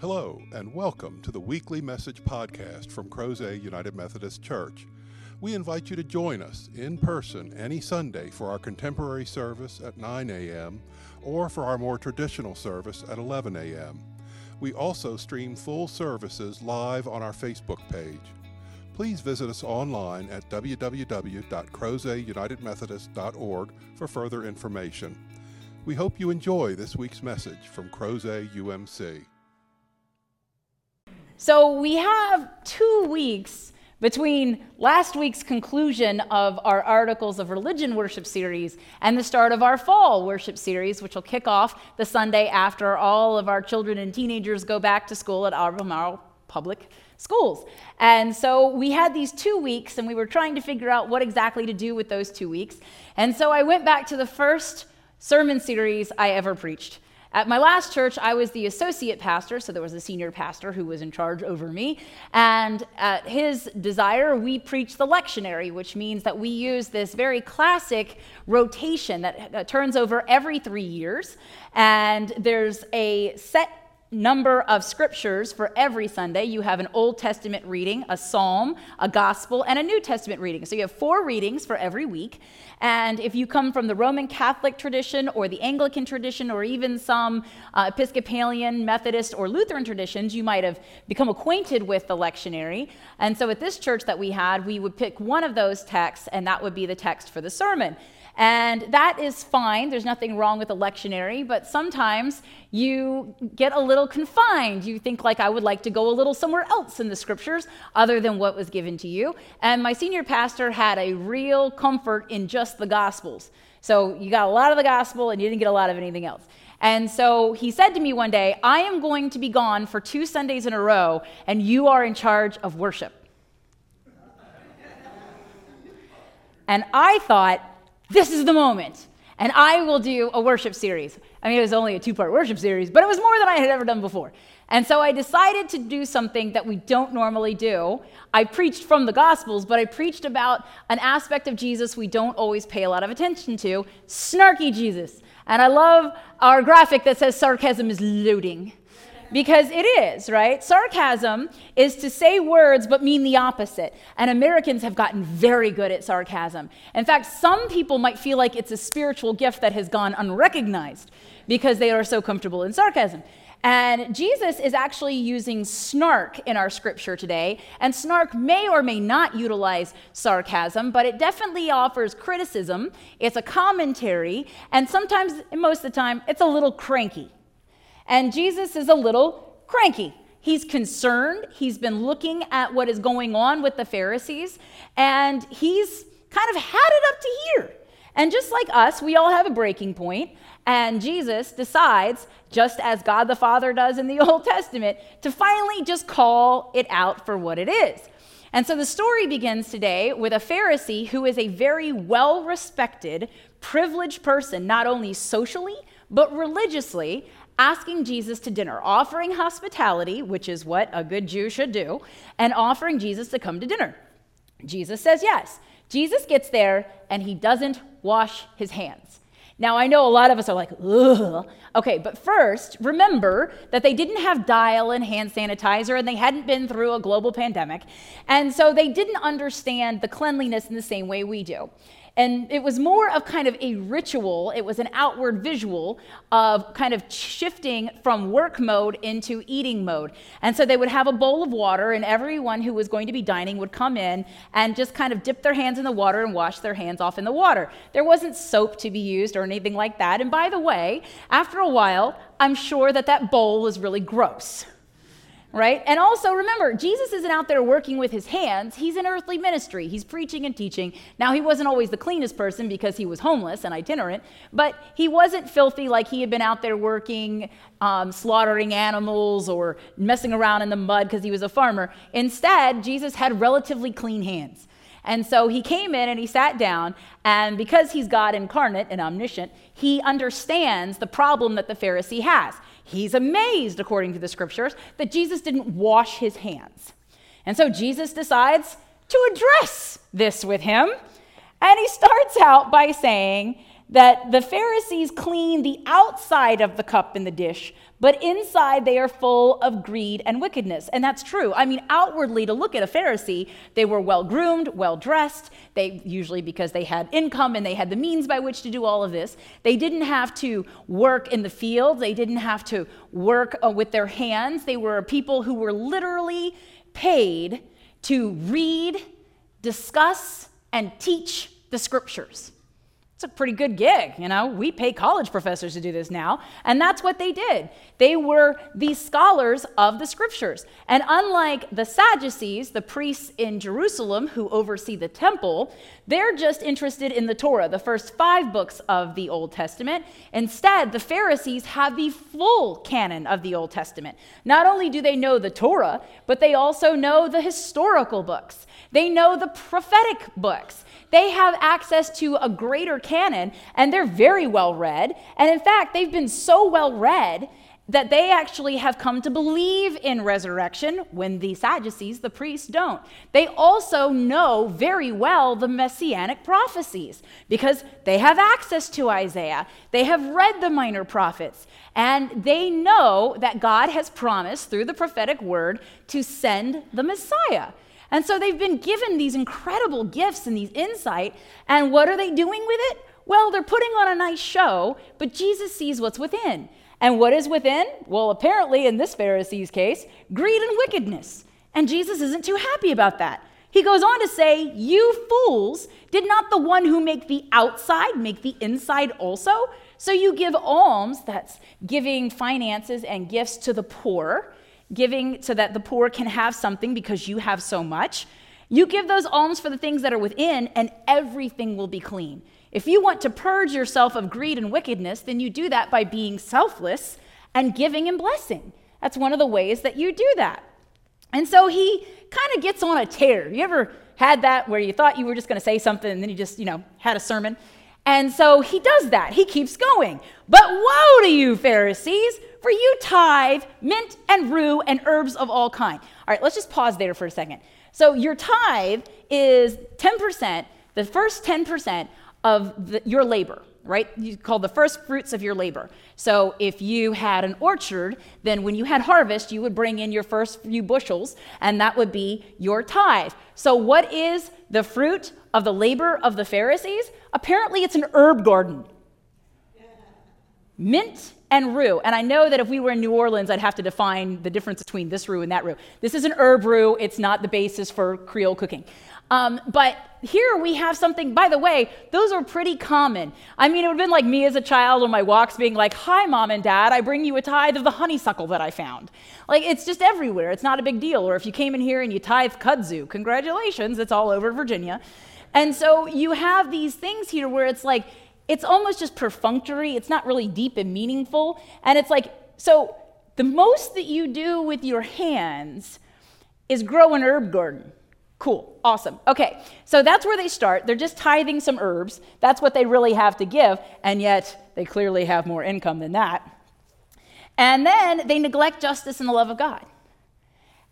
Hello, and welcome to the weekly message podcast from Crozet United Methodist Church. We invite you to join us in person any Sunday for our contemporary service at 9 a.m. or for our more traditional service at 11 a.m. We also stream full services live on our Facebook page. Please visit us online at www.crozetunitedmethodist.org for further information. We hope you enjoy this week's message from Crozet UMC. So we have two weeks between last week's conclusion of our Articles of Religion worship series and the start of our fall worship series, which will kick off the Sunday after all of our children and teenagers go back to school at Albemarle Public Schools. And so we had these two weeks, and we were trying to figure out what exactly to do with those two weeks. And so I went back to the first sermon series I ever preached. At my last church, I was the associate pastor, so there was a senior pastor who was in charge over me. And at his desire, we preached the lectionary, which means that we use this very classic rotation that turns over every three years. And there's a set number of scriptures for every Sunday. You have an Old Testament reading, a psalm, a gospel, and a New Testament reading. So you have four readings for every week. And if you come from the Roman Catholic tradition or the Anglican tradition or even some uh, Episcopalian, Methodist, or Lutheran traditions, you might have become acquainted with the lectionary. And so at this church that we had, we would pick one of those texts, and that would be the text for the sermon. And that is fine. There's nothing wrong with a lectionary, but sometimes you get a little confined. You think, like, I would like to go a little somewhere else in the scriptures other than what was given to you. And my senior pastor had a real comfort in just the gospels. So you got a lot of the gospel and you didn't get a lot of anything else. And so he said to me one day, I am going to be gone for two Sundays in a row, and you are in charge of worship. and I thought, this is the moment. And I will do a worship series. I mean, it was only a two part worship series, but it was more than I had ever done before. And so I decided to do something that we don't normally do. I preached from the Gospels, but I preached about an aspect of Jesus we don't always pay a lot of attention to snarky Jesus. And I love our graphic that says sarcasm is loading because it is, right? Sarcasm is to say words but mean the opposite. And Americans have gotten very good at sarcasm. In fact, some people might feel like it's a spiritual gift that has gone unrecognized because they are so comfortable in sarcasm. And Jesus is actually using snark in our scripture today. And snark may or may not utilize sarcasm, but it definitely offers criticism. It's a commentary. And sometimes, most of the time, it's a little cranky. And Jesus is a little cranky. He's concerned. He's been looking at what is going on with the Pharisees, and he's kind of had it up to here. And just like us, we all have a breaking point, and Jesus decides, just as God the Father does in the Old Testament, to finally just call it out for what it is. And so the story begins today with a Pharisee who is a very well respected, privileged person, not only socially, but religiously, asking Jesus to dinner, offering hospitality, which is what a good Jew should do, and offering Jesus to come to dinner. Jesus says yes. Jesus gets there and he doesn't wash his hands. Now, I know a lot of us are like, ugh. Okay, but first, remember that they didn't have dial and hand sanitizer and they hadn't been through a global pandemic. And so they didn't understand the cleanliness in the same way we do. And it was more of kind of a ritual, it was an outward visual of kind of shifting from work mode into eating mode. And so they would have a bowl of water, and everyone who was going to be dining would come in and just kind of dip their hands in the water and wash their hands off in the water. There wasn't soap to be used or anything like that. And by the way, after a while, I'm sure that that bowl was really gross right? And also remember, Jesus isn't out there working with his hands. He's in earthly ministry. He's preaching and teaching. Now, he wasn't always the cleanest person because he was homeless and itinerant, but he wasn't filthy like he had been out there working, um, slaughtering animals or messing around in the mud because he was a farmer. Instead, Jesus had relatively clean hands. And so he came in and he sat down, and because he's God incarnate and omniscient, he understands the problem that the Pharisee has. He's amazed, according to the scriptures, that Jesus didn't wash his hands. And so Jesus decides to address this with him. And he starts out by saying that the Pharisees clean the outside of the cup and the dish, but inside they are full of greed and wickedness. And that's true. I mean, outwardly, to look at a Pharisee, they were well groomed, well dressed. They usually because they had income and they had the means by which to do all of this. They didn't have to work in the fields, they didn't have to work uh, with their hands. They were people who were literally paid to read, discuss, and teach the scriptures. It's a pretty good gig, you know. We pay college professors to do this now, and that's what they did. They were the scholars of the scriptures. And unlike the Sadducees, the priests in Jerusalem who oversee the temple, they're just interested in the Torah, the first five books of the Old Testament. Instead, the Pharisees have the full canon of the Old Testament. Not only do they know the Torah, but they also know the historical books, they know the prophetic books. They have access to a greater canon and they're very well read. And in fact, they've been so well read that they actually have come to believe in resurrection when the Sadducees, the priests, don't. They also know very well the messianic prophecies because they have access to Isaiah. They have read the minor prophets, and they know that God has promised through the prophetic word to send the Messiah. And so they've been given these incredible gifts and these insight. And what are they doing with it? Well, they're putting on a nice show, but Jesus sees what's within. And what is within? Well, apparently, in this Pharisee's case, greed and wickedness. And Jesus isn't too happy about that. He goes on to say, You fools, did not the one who make the outside make the inside also? So you give alms, that's giving finances and gifts to the poor giving so that the poor can have something because you have so much. You give those alms for the things that are within, and everything will be clean. If you want to purge yourself of greed and wickedness, then you do that by being selfless and giving and blessing. That's one of the ways that you do that. And so he kind of gets on a tear. You ever had that where you thought you were just going to say something and then you just, you know, had a sermon? And so he does that. He keeps going. But woe to you, Pharisees, for you tithe mint and rue and herbs of all kind. All right, let's just pause there for a second. So your tithe is 10%, the first 10% of the, your labor, right? You call the first fruits of your labor. So if you had an orchard, then when you had harvest, you would bring in your first few bushels, and that would be your tithe. So what is the fruit of the labor of the Pharisees? Apparently, it's an herb garden. Mint and rue. And I know that if we were in New Orleans, I'd have to define the difference between this rue and that roux. This is an herb rue, it's not the basis for Creole cooking. Um, but here we have something, by the way, those are pretty common. I mean, it would have been like me as a child on my walks being like, Hi, mom and dad, I bring you a tithe of the honeysuckle that I found. Like, it's just everywhere. It's not a big deal. Or if you came in here and you tithe kudzu, congratulations, it's all over Virginia. And so you have these things here where it's like, it's almost just perfunctory. It's not really deep and meaningful. And it's like, so the most that you do with your hands is grow an herb garden. Cool, awesome. Okay, so that's where they start. They're just tithing some herbs. That's what they really have to give, and yet they clearly have more income than that. And then they neglect justice and the love of God.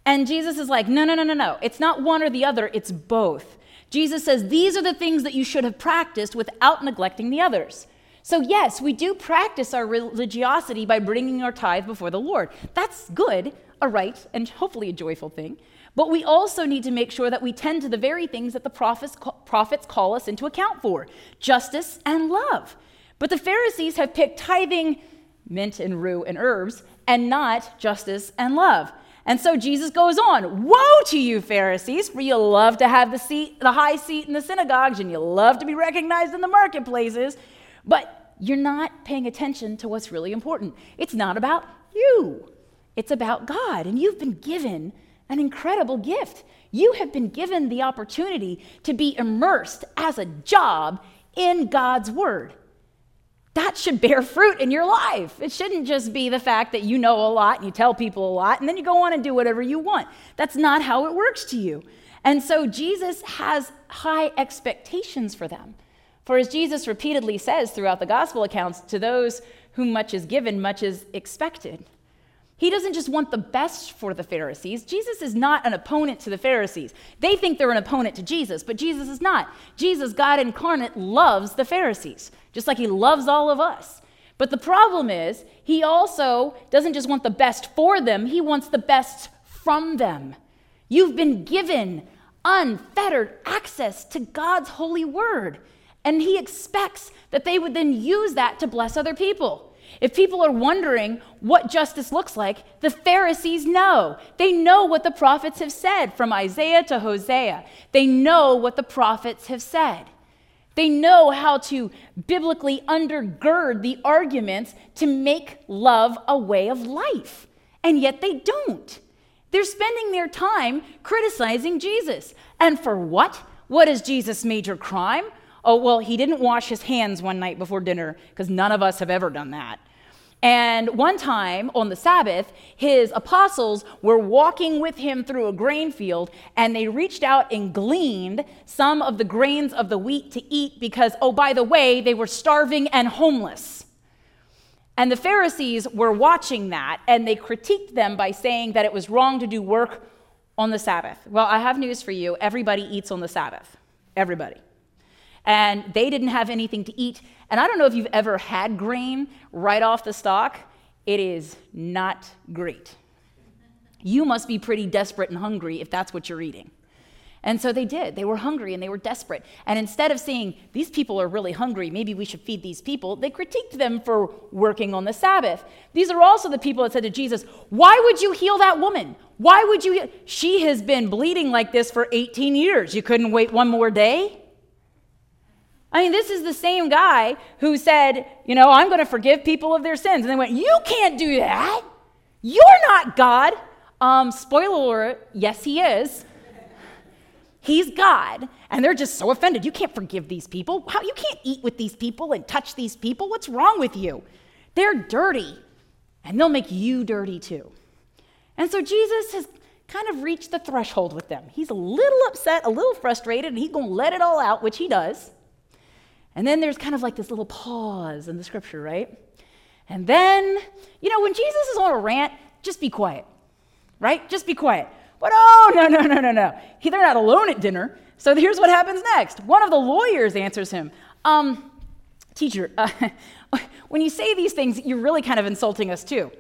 And Jesus is like, no, no, no, no, no. It's not one or the other, it's both. Jesus says these are the things that you should have practiced without neglecting the others. So, yes, we do practice our religiosity by bringing our tithe before the Lord. That's good, a right, and hopefully a joyful thing. But we also need to make sure that we tend to the very things that the prophets, prophets call us into account for justice and love. But the Pharisees have picked tithing, mint and rue and herbs, and not justice and love. And so Jesus goes on, Woe to you, Pharisees, for you love to have the seat, the high seat in the synagogues, and you love to be recognized in the marketplaces, but you're not paying attention to what's really important. It's not about you. It's about God, and you've been given an incredible gift. You have been given the opportunity to be immersed as a job in God's Word that should bear fruit in your life. It shouldn't just be the fact that you know a lot and you tell people a lot and then you go on and do whatever you want. That's not how it works to you. And so Jesus has high expectations for them. For as Jesus repeatedly says throughout the gospel accounts, to those whom much is given, much is expected. He doesn't just want the best for the Pharisees. Jesus is not an opponent to the Pharisees. They think they're an opponent to Jesus, but Jesus is not. Jesus, God incarnate, loves the Pharisees, just like he loves all of us. But the problem is, he also doesn't just want the best for them, he wants the best from them. You've been given unfettered access to God's holy word, and he expects that they would then use that to bless other people. If people are wondering what justice looks like, the Pharisees know. They know what the prophets have said from Isaiah to Hosea. They know what the prophets have said. They know how to biblically undergird the arguments to make love a way of life. And yet they don't. They're spending their time criticizing Jesus. And for what? What is Jesus' major crime? Oh, well, he didn't wash his hands one night before dinner, because none of us have ever done that. And one time on the Sabbath, his apostles were walking with him through a grain field, and they reached out and gleaned some of the grains of the wheat to eat because, oh, by the way, they were starving and homeless. And the Pharisees were watching that, and they critiqued them by saying that it was wrong to do work on the Sabbath. Well, I have news for you everybody eats on the Sabbath. Everybody and they didn't have anything to eat. And I don't know if you've ever had grain right off the stalk, it is not great. You must be pretty desperate and hungry if that's what you're eating. And so they did. They were hungry and they were desperate. And instead of saying, these people are really hungry, maybe we should feed these people, they critiqued them for working on the Sabbath. These are also the people that said to Jesus, Why would you heal that woman? Why would you? She has been bleeding like this for 18 years. You couldn't wait one more day? I mean, this is the same guy who said, you know, I'm going to forgive people of their sins. And they went, You can't do that. You're not God. Um, spoiler alert, yes, he is. He's God. And they're just so offended. You can't forgive these people. How, you can't eat with these people and touch these people. What's wrong with you? They're dirty, and they'll make you dirty too. And so Jesus has kind of reached the threshold with them. He's a little upset, a little frustrated, and he's going to let it all out, which he does. And then there's kind of like this little pause in the scripture, right? And then, you know, when Jesus is on a rant, just be quiet, right? Just be quiet. But oh, no, no, no, no, no. He, they're not alone at dinner. So here's what happens next. One of the lawyers answers him, um, Teacher, uh, when you say these things, you're really kind of insulting us too.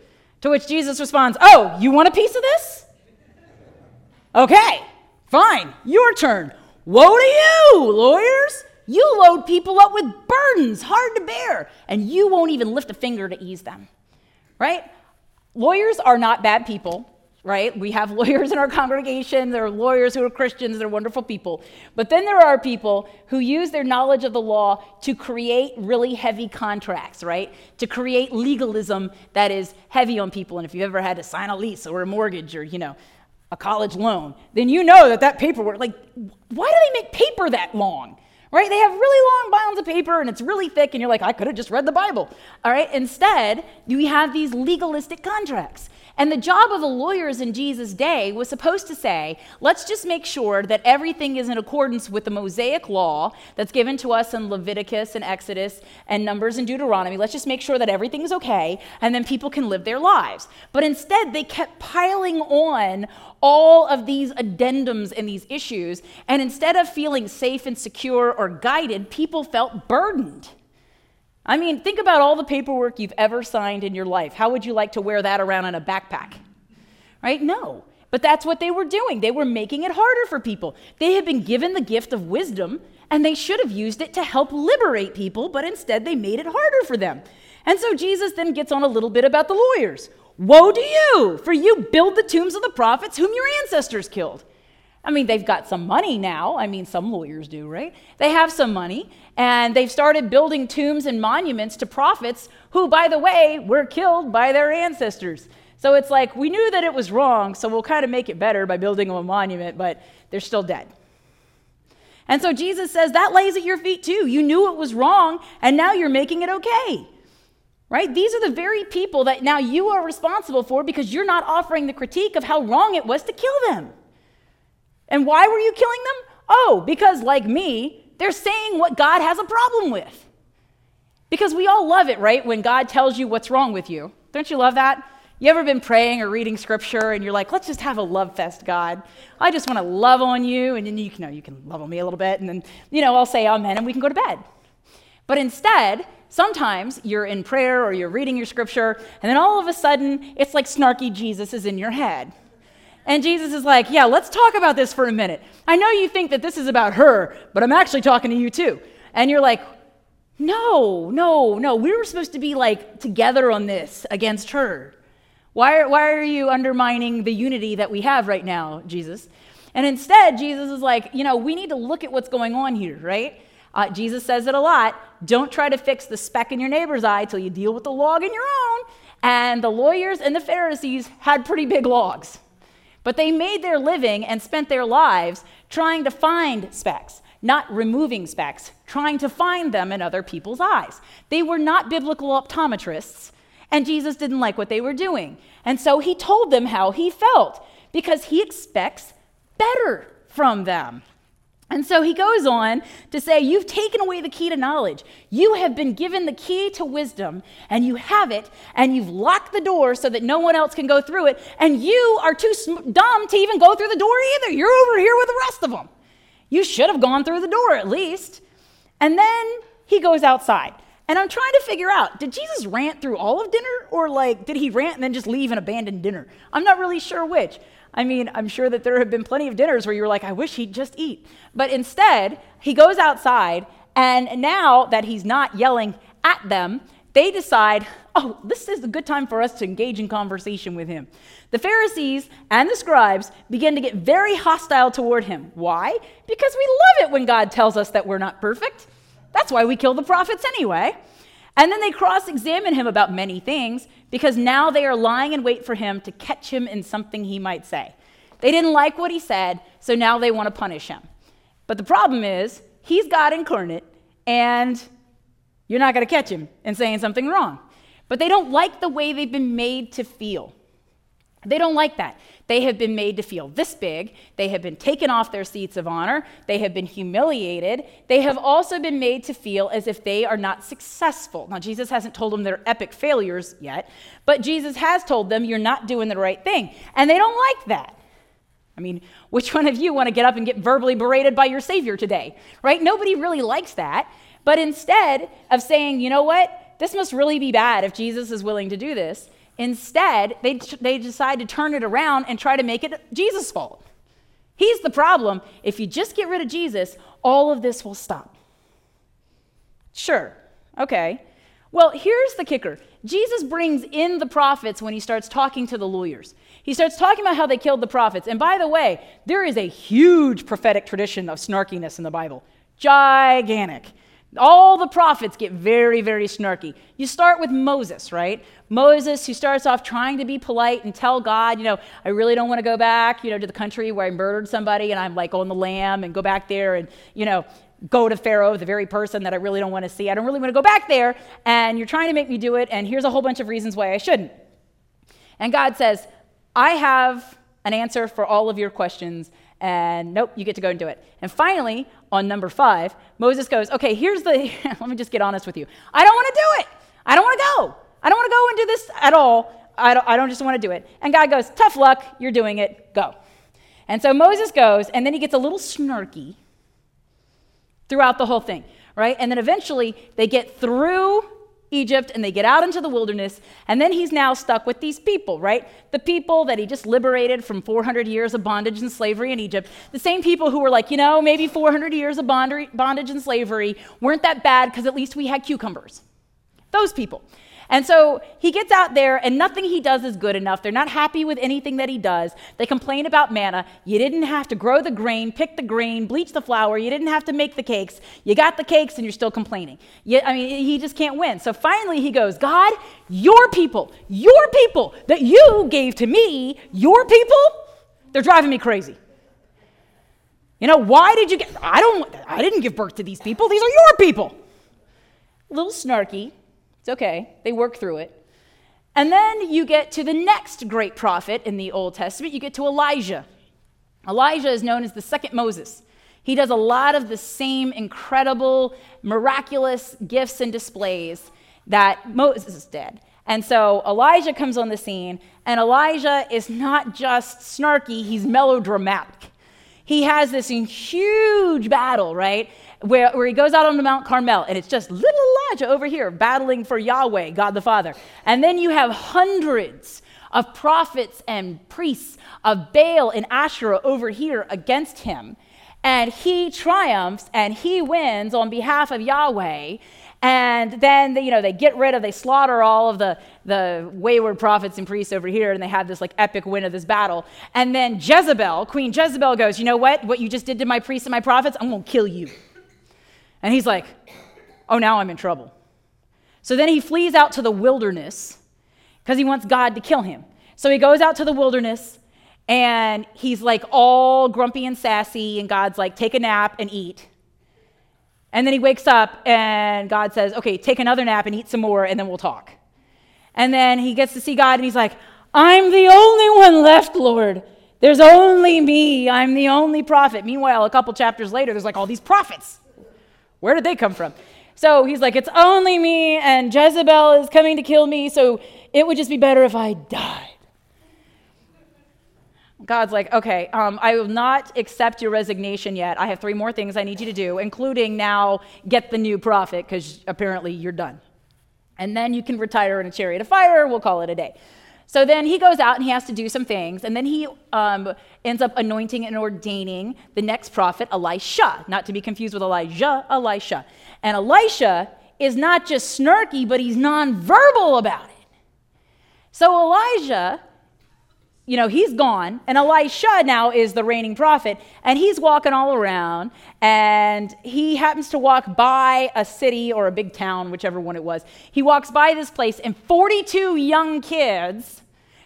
To which Jesus responds, Oh, you want a piece of this? Okay, fine, your turn. Woe to you, lawyers! You load people up with burdens hard to bear, and you won't even lift a finger to ease them, right? Lawyers are not bad people, right? We have lawyers in our congregation. There are lawyers who are Christians. They're wonderful people. But then there are people who use their knowledge of the law to create really heavy contracts, right? To create legalism that is heavy on people. and if you've ever had to sign a lease or a mortgage or, you know, a college loan, then you know that that paperwork, like, why do they make paper that long? Right? They have really long bounds of paper and it's really thick, and you're like, I could have just read the Bible. All right? Instead, you have these legalistic contracts. And the job of the lawyers in Jesus' day was supposed to say, let's just make sure that everything is in accordance with the Mosaic law that's given to us in Leviticus and Exodus and Numbers and Deuteronomy. Let's just make sure that everything is okay, and then people can live their lives. But instead, they kept piling on all of these addendums and these issues, and instead of feeling safe and secure or guided, people felt burdened. I mean, think about all the paperwork you've ever signed in your life. How would you like to wear that around in a backpack? Right? No. But that's what they were doing. They were making it harder for people. They had been given the gift of wisdom, and they should have used it to help liberate people, but instead they made it harder for them. And so Jesus then gets on a little bit about the lawyers. Woe to you, for you build the tombs of the prophets whom your ancestors killed. I mean, they've got some money now. I mean, some lawyers do, right? They have some money, and they've started building tombs and monuments to prophets who, by the way, were killed by their ancestors. So it's like, we knew that it was wrong, so we'll kind of make it better by building them a monument, but they're still dead. And so Jesus says, that lays at your feet too. You knew it was wrong, and now you're making it okay. Right? These are the very people that now you are responsible for because you're not offering the critique of how wrong it was to kill them. And why were you killing them? Oh, because like me, they're saying what God has a problem with. Because we all love it, right? When God tells you what's wrong with you. Don't you love that? You ever been praying or reading scripture and you're like, let's just have a love fest, God. I just want to love on you, and then you, can, you know, you can love on me a little bit, and then, you know, I'll say amen, and we can go to bed. But instead, sometimes you're in prayer or you're reading your scripture, and then all of a sudden, it's like snarky Jesus is in your head. And Jesus is like, yeah, let's talk about this for a minute. I know you think that this is about her, but I'm actually talking to you too. And you're like, no, no, no. We were supposed to be like together on this against her. Why are, why are you undermining the unity that we have right now, Jesus? And instead, Jesus is like, you know, we need to look at what's going on here, right? Uh, Jesus says it a lot. Don't try to fix the speck in your neighbor's eye till you deal with the log in your own. And the lawyers and the Pharisees had pretty big logs. But they made their living and spent their lives trying to find specks, not removing specks, trying to find them in other people's eyes. They were not biblical optometrists. And Jesus didn't like what they were doing. And so he told them how he felt because he expects better from them. And so he goes on to say, You've taken away the key to knowledge. You have been given the key to wisdom, and you have it, and you've locked the door so that no one else can go through it. And you are too dumb to even go through the door either. You're over here with the rest of them. You should have gone through the door at least. And then he goes outside. And I'm trying to figure out did Jesus rant through all of dinner or like did he rant and then just leave and abandon dinner? I'm not really sure which. I mean, I'm sure that there have been plenty of dinners where you're like, I wish he'd just eat. But instead, he goes outside, and now that he's not yelling at them, they decide, oh, this is a good time for us to engage in conversation with him. The Pharisees and the scribes begin to get very hostile toward him. Why? Because we love it when God tells us that we're not perfect. That's why we kill the prophets anyway. And then they cross examine him about many things because now they are lying in wait for him to catch him in something he might say. They didn't like what he said, so now they want to punish him. But the problem is, he's God incarnate, and you're not going to catch him in saying something wrong. But they don't like the way they've been made to feel. They don't like that. They have been made to feel this big. They have been taken off their seats of honor. They have been humiliated. They have also been made to feel as if they are not successful. Now, Jesus hasn't told them they're epic failures yet, but Jesus has told them you're not doing the right thing. And they don't like that. I mean, which one of you want to get up and get verbally berated by your Savior today? Right? Nobody really likes that. But instead of saying, you know what, this must really be bad if Jesus is willing to do this, Instead, they, they decide to turn it around and try to make it Jesus' fault. He's the problem. If you just get rid of Jesus, all of this will stop. Sure, okay. Well, here's the kicker Jesus brings in the prophets when he starts talking to the lawyers. He starts talking about how they killed the prophets. And by the way, there is a huge prophetic tradition of snarkiness in the Bible. Gigantic. All the prophets get very, very snarky. You start with Moses, right? Moses, who starts off trying to be polite and tell God, you know, I really don't want to go back, you know, to the country where I murdered somebody and I'm like on the lam and go back there and, you know, go to Pharaoh, the very person that I really don't want to see. I don't really want to go back there, and you're trying to make me do it, and here's a whole bunch of reasons why I shouldn't. And God says, I have an answer for all of your questions, and nope, you get to go and do it. And finally, on number five, Moses goes, Okay, here's the, let me just get honest with you. I don't want to do it. I don't want to go. I don't want to go and do this at all. I don't, I don't just want to do it. And God goes, Tough luck. You're doing it. Go. And so Moses goes, and then he gets a little snarky throughout the whole thing, right? And then eventually they get through Egypt and they get out into the wilderness, and then he's now stuck with these people, right? The people that he just liberated from 400 years of bondage and slavery in Egypt. The same people who were like, you know, maybe 400 years of bondage and slavery weren't that bad because at least we had cucumbers. Those people. And so he gets out there, and nothing he does is good enough. They're not happy with anything that he does. They complain about manna. You didn't have to grow the grain, pick the grain, bleach the flour. You didn't have to make the cakes. You got the cakes, and you're still complaining. You, I mean, he just can't win. So finally, he goes, God, your people, your people that you gave to me, your people, they're driving me crazy. You know, why did you get, I don't, I didn't give birth to these people. These are your people. A little snarky, it's okay, they work through it. And then you get to the next great prophet in the Old Testament, you get to Elijah. Elijah is known as the second Moses. He does a lot of the same incredible, miraculous gifts and displays that Moses did. And so Elijah comes on the scene, and Elijah is not just snarky, he's melodramatic. He has this huge battle, right? Where, where he goes out on the Mount Carmel, and it's just little Elijah over here battling for Yahweh, God the Father. And then you have hundreds of prophets and priests of Baal and Asherah over here against him. And he triumphs and he wins on behalf of Yahweh. And then, they, you know, they get rid of, they slaughter all of the, the wayward prophets and priests over here, and they have this like epic win of this battle. And then Jezebel, Queen Jezebel goes, You know what? What you just did to my priests and my prophets, I'm going to kill you. And he's like, Oh, now I'm in trouble. So then he flees out to the wilderness because he wants God to kill him. So he goes out to the wilderness and he's like all grumpy and sassy, and God's like, Take a nap and eat. And then he wakes up and God says, Okay, take another nap and eat some more, and then we'll talk. And then he gets to see God and he's like, I'm the only one left, Lord. There's only me. I'm the only prophet. Meanwhile, a couple chapters later, there's like all these prophets. Where did they come from? So he's like, It's only me, and Jezebel is coming to kill me, so it would just be better if I died. God's like, okay, um, I will not accept your resignation yet. I have three more things I need you to do, including now get the new prophet, because apparently you're done. And then you can retire in a chariot of fire. We'll call it a day. So then he goes out and he has to do some things. And then he um, ends up anointing and ordaining the next prophet, Elisha, not to be confused with Elijah, Elisha. And Elisha is not just snarky, but he's nonverbal about it. So Elijah you know, he's gone, and Elisha now is the reigning prophet, and he's walking all around, and he happens to walk by a city or a big town, whichever one it was. He walks by this place, and 42 young kids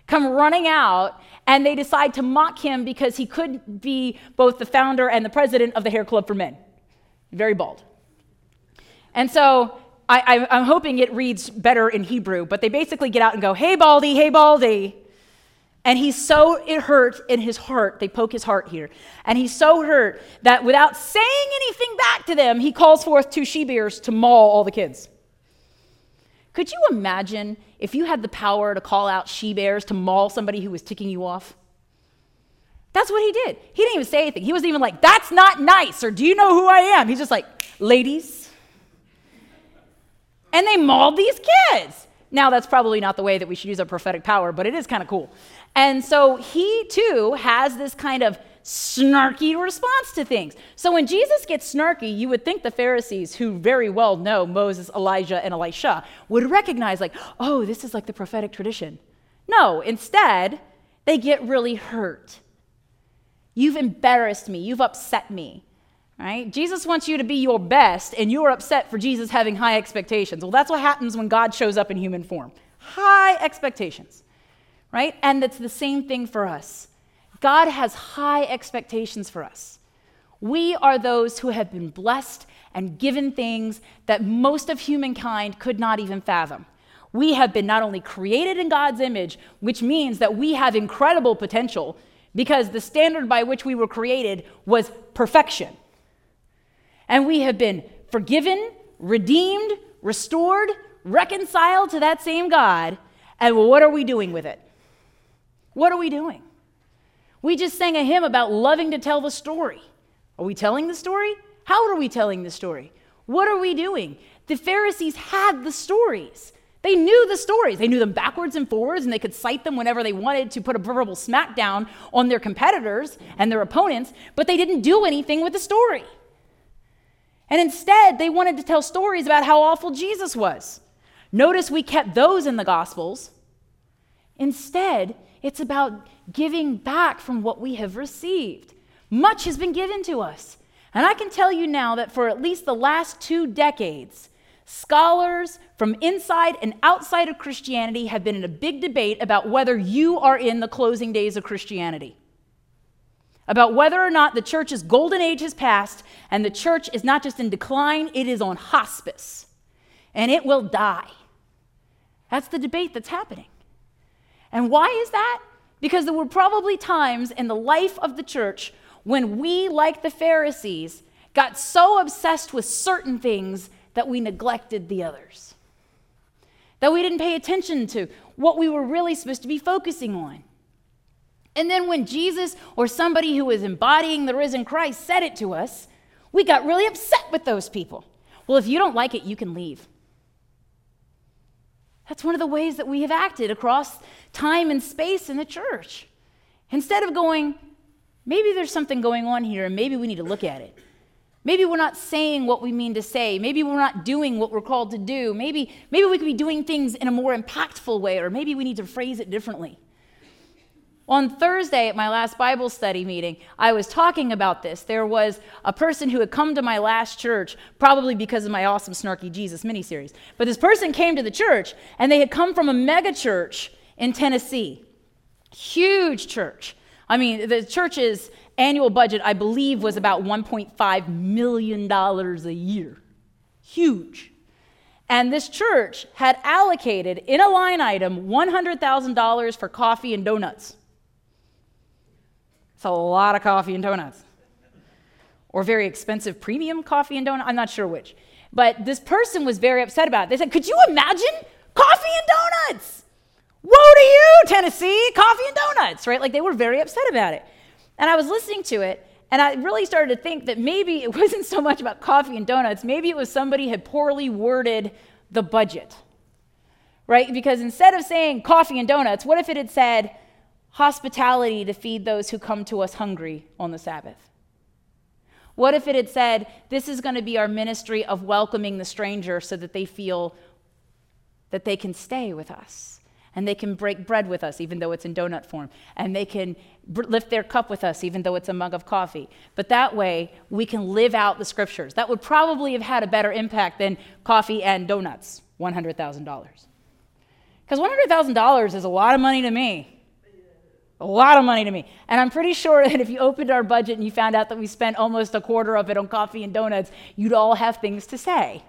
come running out, and they decide to mock him because he could be both the founder and the president of the Hair Club for Men. Very bald. And so I, am hoping it reads better in Hebrew, but they basically get out and go, Hey, Baldy, hey, Baldy. And he's so hurt in his heart. They poke his heart here. And he's so hurt that without saying anything back to them, he calls forth two she bears to maul all the kids. Could you imagine if you had the power to call out she bears to maul somebody who was ticking you off? That's what he did. He didn't even say anything. He wasn't even like, that's not nice, or do you know who I am? He's just like, ladies. And they mauled these kids. Now, that's probably not the way that we should use our prophetic power, but it is kind of cool. And so he too has this kind of snarky response to things. So when Jesus gets snarky, you would think the Pharisees, who very well know Moses, Elijah, and Elisha, would recognize, like, oh, this is like the prophetic tradition. No, instead, they get really hurt. You've embarrassed me. You've upset me. Right? Jesus wants you to be your best, and you're upset for Jesus having high expectations. Well, that's what happens when God shows up in human form. High expectations right? And it's the same thing for us. God has high expectations for us. We are those who have been blessed and given things that most of humankind could not even fathom. We have been not only created in God's image, which means that we have incredible potential because the standard by which we were created was perfection. And we have been forgiven, redeemed, restored, reconciled to that same God. And what are we doing with it? What are we doing? We just sang a hymn about loving to tell the story. Are we telling the story? How are we telling the story? What are we doing? The Pharisees had the stories. They knew the stories. They knew them backwards and forwards, and they could cite them whenever they wanted to put a verbal smackdown on their competitors and their opponents, but they didn't do anything with the story. And instead, they wanted to tell stories about how awful Jesus was. Notice we kept those in the Gospels. Instead, it's about giving back from what we have received. Much has been given to us. And I can tell you now that for at least the last two decades, scholars from inside and outside of Christianity have been in a big debate about whether you are in the closing days of Christianity. About whether or not the church's golden age has passed and the church is not just in decline, it is on hospice. And it will die. That's the debate that's happening. And why is that? Because there were probably times in the life of the church when we, like the Pharisees, got so obsessed with certain things that we neglected the others. that we didn't pay attention to what we were really supposed to be focusing on. And then when Jesus or somebody who was embodying the risen Christ said it to us, we got really upset with those people. Well, if you don't like it, you can leave. That's one of the ways that we have acted across time and space in the church. Instead of going, maybe there's something going on here and maybe we need to look at it. Maybe we're not saying what we mean to say. Maybe we're not doing what we're called to do. Maybe, maybe we could be doing things in a more impactful way, or maybe we need to phrase it differently. On Thursday at my last Bible study meeting, I was talking about this. There was a person who had come to my last church, probably because of my awesome Snarky Jesus miniseries. But this person came to the church, and they had come from a mega church in Tennessee. Huge church. I mean, the church's annual budget, I believe, was about $1.5 million a year. Huge. And this church had allocated in a line item $100,000 for coffee and donuts. It's a lot of coffee and donuts. Or very expensive premium coffee and donuts. I'm not sure which. But this person was very upset about it. They said, Could you imagine coffee and donuts? Woe to you, Tennessee, coffee and donuts, right? Like they were very upset about it. And I was listening to it, and I really started to think that maybe it wasn't so much about coffee and donuts, maybe it was somebody had poorly worded the budget, right? Because instead of saying coffee and donuts, what if it had said, hospitality to feed those who come to us hungry on the Sabbath? What if it had said, This is going to be our ministry of welcoming the stranger so that they feel that they can stay with us and they can break bread with us even though it's in donut form and they can lift their cup with us even though it's a mug of coffee. But that way, we can live out the scriptures. That would probably have had a better impact than coffee and donuts, $100,000. Because $100,000 is a lot of money to me. A lot of money to me. And I'm pretty sure that if you opened our budget and you found out that we spent almost a quarter of it on coffee and donuts, you'd all have things to say.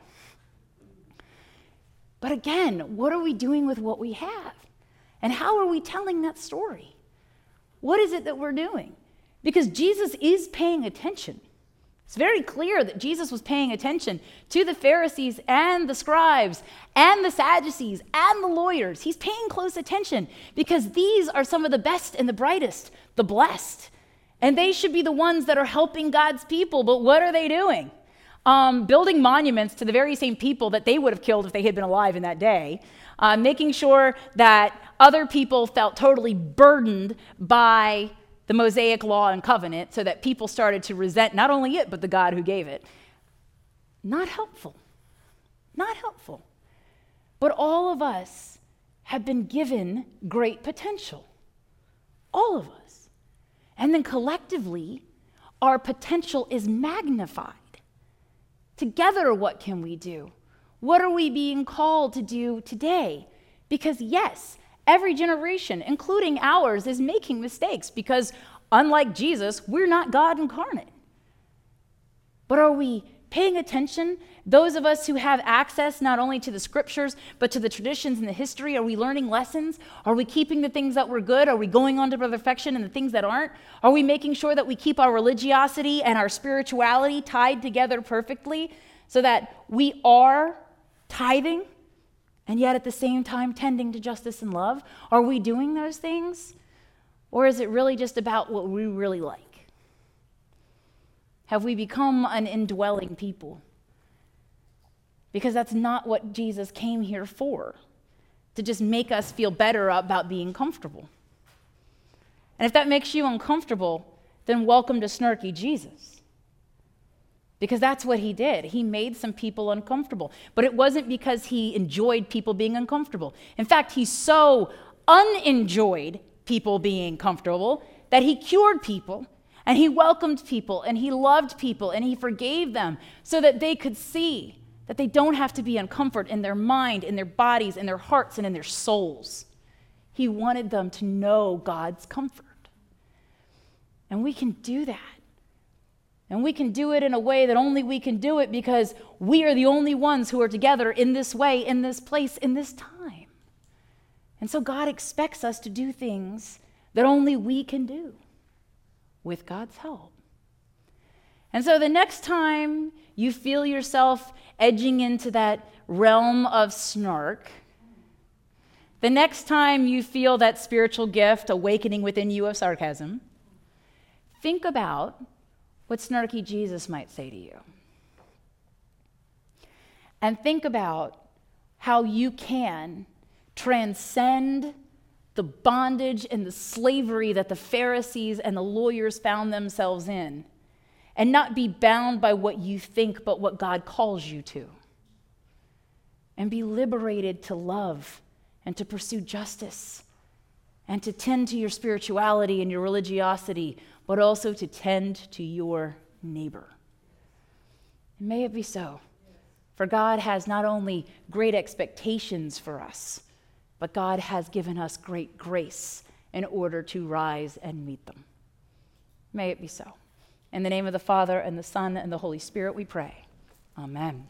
But again, what are we doing with what we have? And how are we telling that story? What is it that we're doing? Because Jesus is paying attention. It's very clear that Jesus was paying attention to the Pharisees and the scribes and the Sadducees and the lawyers. He's paying close attention because these are some of the best and the brightest, the blessed. And they should be the ones that are helping God's people. But what are they doing? Um, building monuments to the very same people that they would have killed if they had been alive in that day. Uh, making sure that other people felt totally burdened by the Mosaic law and covenant so that people started to resent not only it, but the God who gave it. Not helpful. Not helpful. But all of us have been given great potential. All of us. And then collectively, our potential is magnified. Together, what can we do? What are we being called to do today? Because, yes, Every generation, including ours, is making mistakes because, unlike Jesus, we're not God incarnate. But are we paying attention? Those of us who have access not only to the scriptures, but to the traditions and the history, are we learning lessons? Are we keeping the things that were good? Are we going on to perfection and the things that aren't? Are we making sure that we keep our religiosity and our spirituality tied together perfectly so that we are tithing? And yet at the same time tending to justice and love? Are we doing those things? Or is it really just about what we really like? Have we become an indwelling people? Because that's not what Jesus came here for, to just make us feel better about being comfortable. And if that makes you uncomfortable, then welcome to Snarky Jesus because that's what he did. He made some people uncomfortable. But it wasn't because he enjoyed people being uncomfortable. In fact, he so unenjoyed people being comfortable that he cured people and he welcomed people and he loved people and he forgave them so that they could see that they don't have to be uncomfort in their mind, in their bodies, in their hearts, and in their souls. He wanted them to know God's comfort. And we can do that and we can do it in a way that only we can do it because we are the only ones who are together in this way, in this place, in this time. And so God expects us to do things that only we can do with God's help. And so the next time you feel yourself edging into that realm of snark, The next time you feel that spiritual gift awakening within you of sarcasm, think about what snarky Jesus might say to you. And think about how you can transcend the bondage and the slavery that the Pharisees and the lawyers found themselves in, and not be bound by what you think, but what God calls you to. And be liberated to love and to pursue justice and to tend to your spirituality and your religiosity, but also to tend to your neighbor. And may it be so. For God has not only great expectations for us, but God has given us great grace in order to rise and meet them. May it be so. In the name of the Father, and the Son, and the Holy Spirit, we pray. Amen.